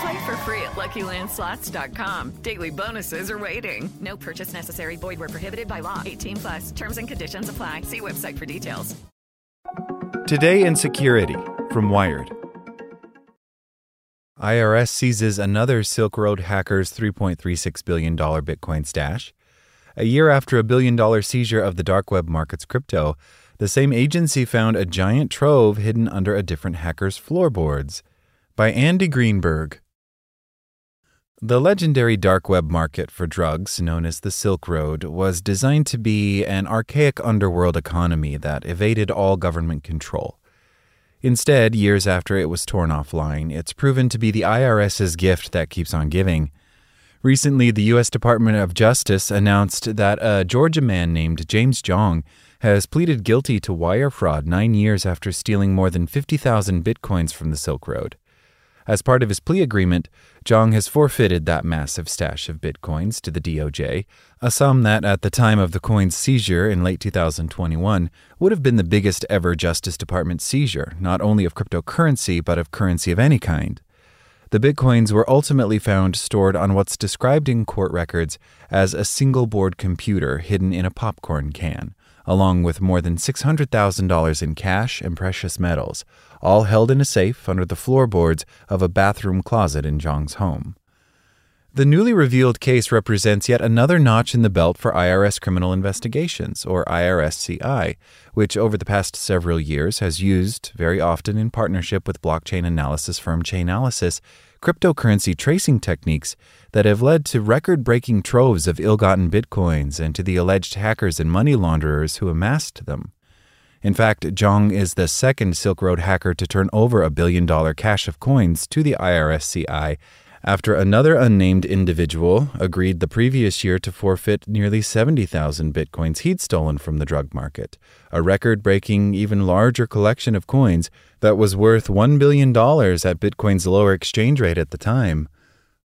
Play for free at LuckyLandSlots.com. Daily bonuses are waiting. No purchase necessary. Void where prohibited by law. 18 plus. Terms and conditions apply. See website for details. Today in Security from Wired. IRS seizes another Silk Road hacker's $3.36 billion Bitcoin stash. A year after a billion dollar seizure of the dark web market's crypto, the same agency found a giant trove hidden under a different hacker's floorboards. By Andy Greenberg. The legendary dark web market for drugs, known as the Silk Road, was designed to be an archaic underworld economy that evaded all government control. Instead, years after it was torn offline, it's proven to be the IRS's gift that keeps on giving. Recently, the U.S. Department of Justice announced that a Georgia man named James Zhong has pleaded guilty to wire fraud nine years after stealing more than 50,000 bitcoins from the Silk Road. As part of his plea agreement, Zhong has forfeited that massive stash of bitcoins to the DOJ, a sum that at the time of the coin's seizure in late 2021 would have been the biggest ever Justice Department seizure, not only of cryptocurrency, but of currency of any kind. The bitcoins were ultimately found stored on what's described in court records as a single board computer hidden in a popcorn can, along with more than $600,000 in cash and precious metals, all held in a safe under the floorboards of a bathroom closet in Zhong's home. The newly revealed case represents yet another notch in the belt for IRS criminal investigations, or IRSCI, which over the past several years has used, very often in partnership with blockchain analysis firm Chainalysis, cryptocurrency tracing techniques that have led to record breaking troves of ill gotten bitcoins and to the alleged hackers and money launderers who amassed them. In fact, Zhong is the second Silk Road hacker to turn over a billion dollar cache of coins to the IRSCI after another unnamed individual agreed the previous year to forfeit nearly 70,000 bitcoins he'd stolen from the drug market, a record breaking, even larger collection of coins that was worth $1 billion at Bitcoin's lower exchange rate at the time.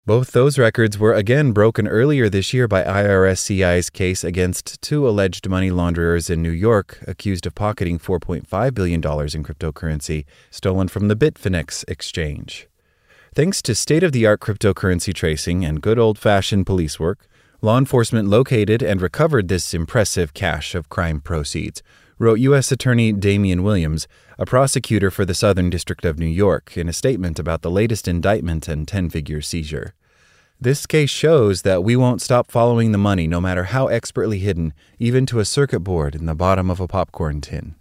Both those records were again broken earlier this year by IRSCI's case against two alleged money launderers in New York accused of pocketing $4.5 billion in cryptocurrency stolen from the Bitfinex exchange. Thanks to state of the art cryptocurrency tracing and good old fashioned police work, law enforcement located and recovered this impressive cache of crime proceeds, wrote U.S. Attorney Damian Williams, a prosecutor for the Southern District of New York, in a statement about the latest indictment and 10 figure seizure. This case shows that we won't stop following the money no matter how expertly hidden, even to a circuit board in the bottom of a popcorn tin.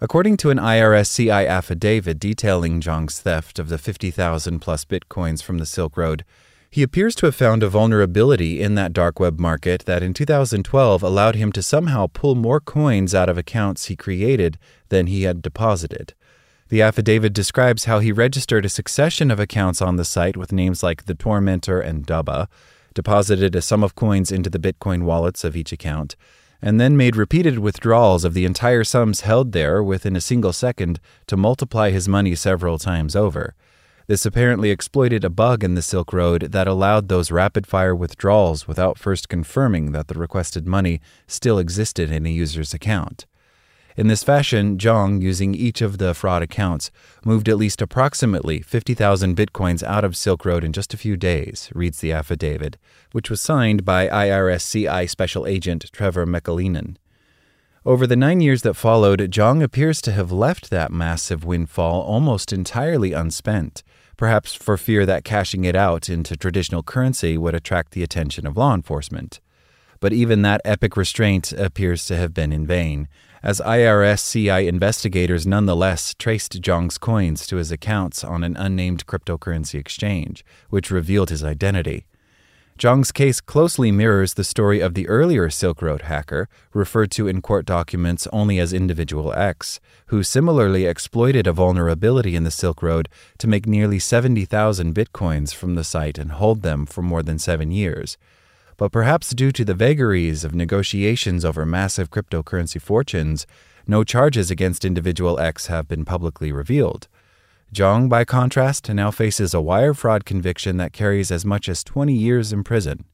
According to an IRSCI affidavit detailing Zhong's theft of the 50,000 plus bitcoins from the Silk Road, he appears to have found a vulnerability in that dark web market that in 2012 allowed him to somehow pull more coins out of accounts he created than he had deposited. The affidavit describes how he registered a succession of accounts on the site with names like The Tormentor and Dubba, deposited a sum of coins into the Bitcoin wallets of each account, and then made repeated withdrawals of the entire sums held there within a single second to multiply his money several times over. This apparently exploited a bug in the Silk Road that allowed those rapid fire withdrawals without first confirming that the requested money still existed in a user's account. In this fashion, Zhong, using each of the fraud accounts, moved at least approximately 50,000 bitcoins out of Silk Road in just a few days, reads the affidavit, which was signed by IRSCI Special Agent Trevor McAleenan. Over the nine years that followed, Zhong appears to have left that massive windfall almost entirely unspent, perhaps for fear that cashing it out into traditional currency would attract the attention of law enforcement. But even that epic restraint appears to have been in vain, as IRS CI investigators nonetheless traced Zhong's coins to his accounts on an unnamed cryptocurrency exchange, which revealed his identity. Zhong's case closely mirrors the story of the earlier Silk Road hacker, referred to in court documents only as Individual X, who similarly exploited a vulnerability in the Silk Road to make nearly 70,000 bitcoins from the site and hold them for more than seven years. But perhaps due to the vagaries of negotiations over massive cryptocurrency fortunes, no charges against Individual X have been publicly revealed. Zhong, by contrast, now faces a wire fraud conviction that carries as much as 20 years in prison.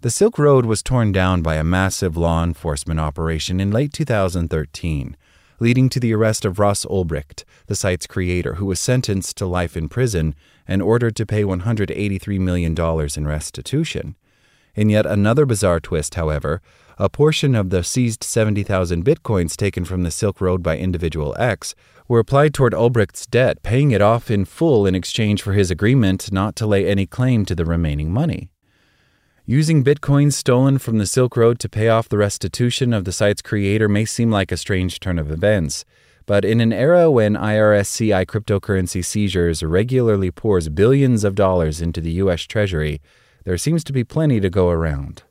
The Silk Road was torn down by a massive law enforcement operation in late 2013, leading to the arrest of Ross Ulbricht, the site's creator, who was sentenced to life in prison and ordered to pay $183 million in restitution. In yet another bizarre twist, however, a portion of the seized 70,000 bitcoins taken from the Silk Road by Individual X were applied toward Ulbricht's debt, paying it off in full in exchange for his agreement not to lay any claim to the remaining money. Using bitcoins stolen from the Silk Road to pay off the restitution of the site's creator may seem like a strange turn of events, but in an era when IRSCI cryptocurrency seizures regularly pours billions of dollars into the U.S. Treasury, there seems to be plenty to go around.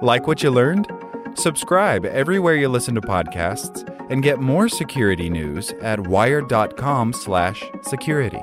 Like what you learned? Subscribe everywhere you listen to podcasts and get more security news at wired.com/security.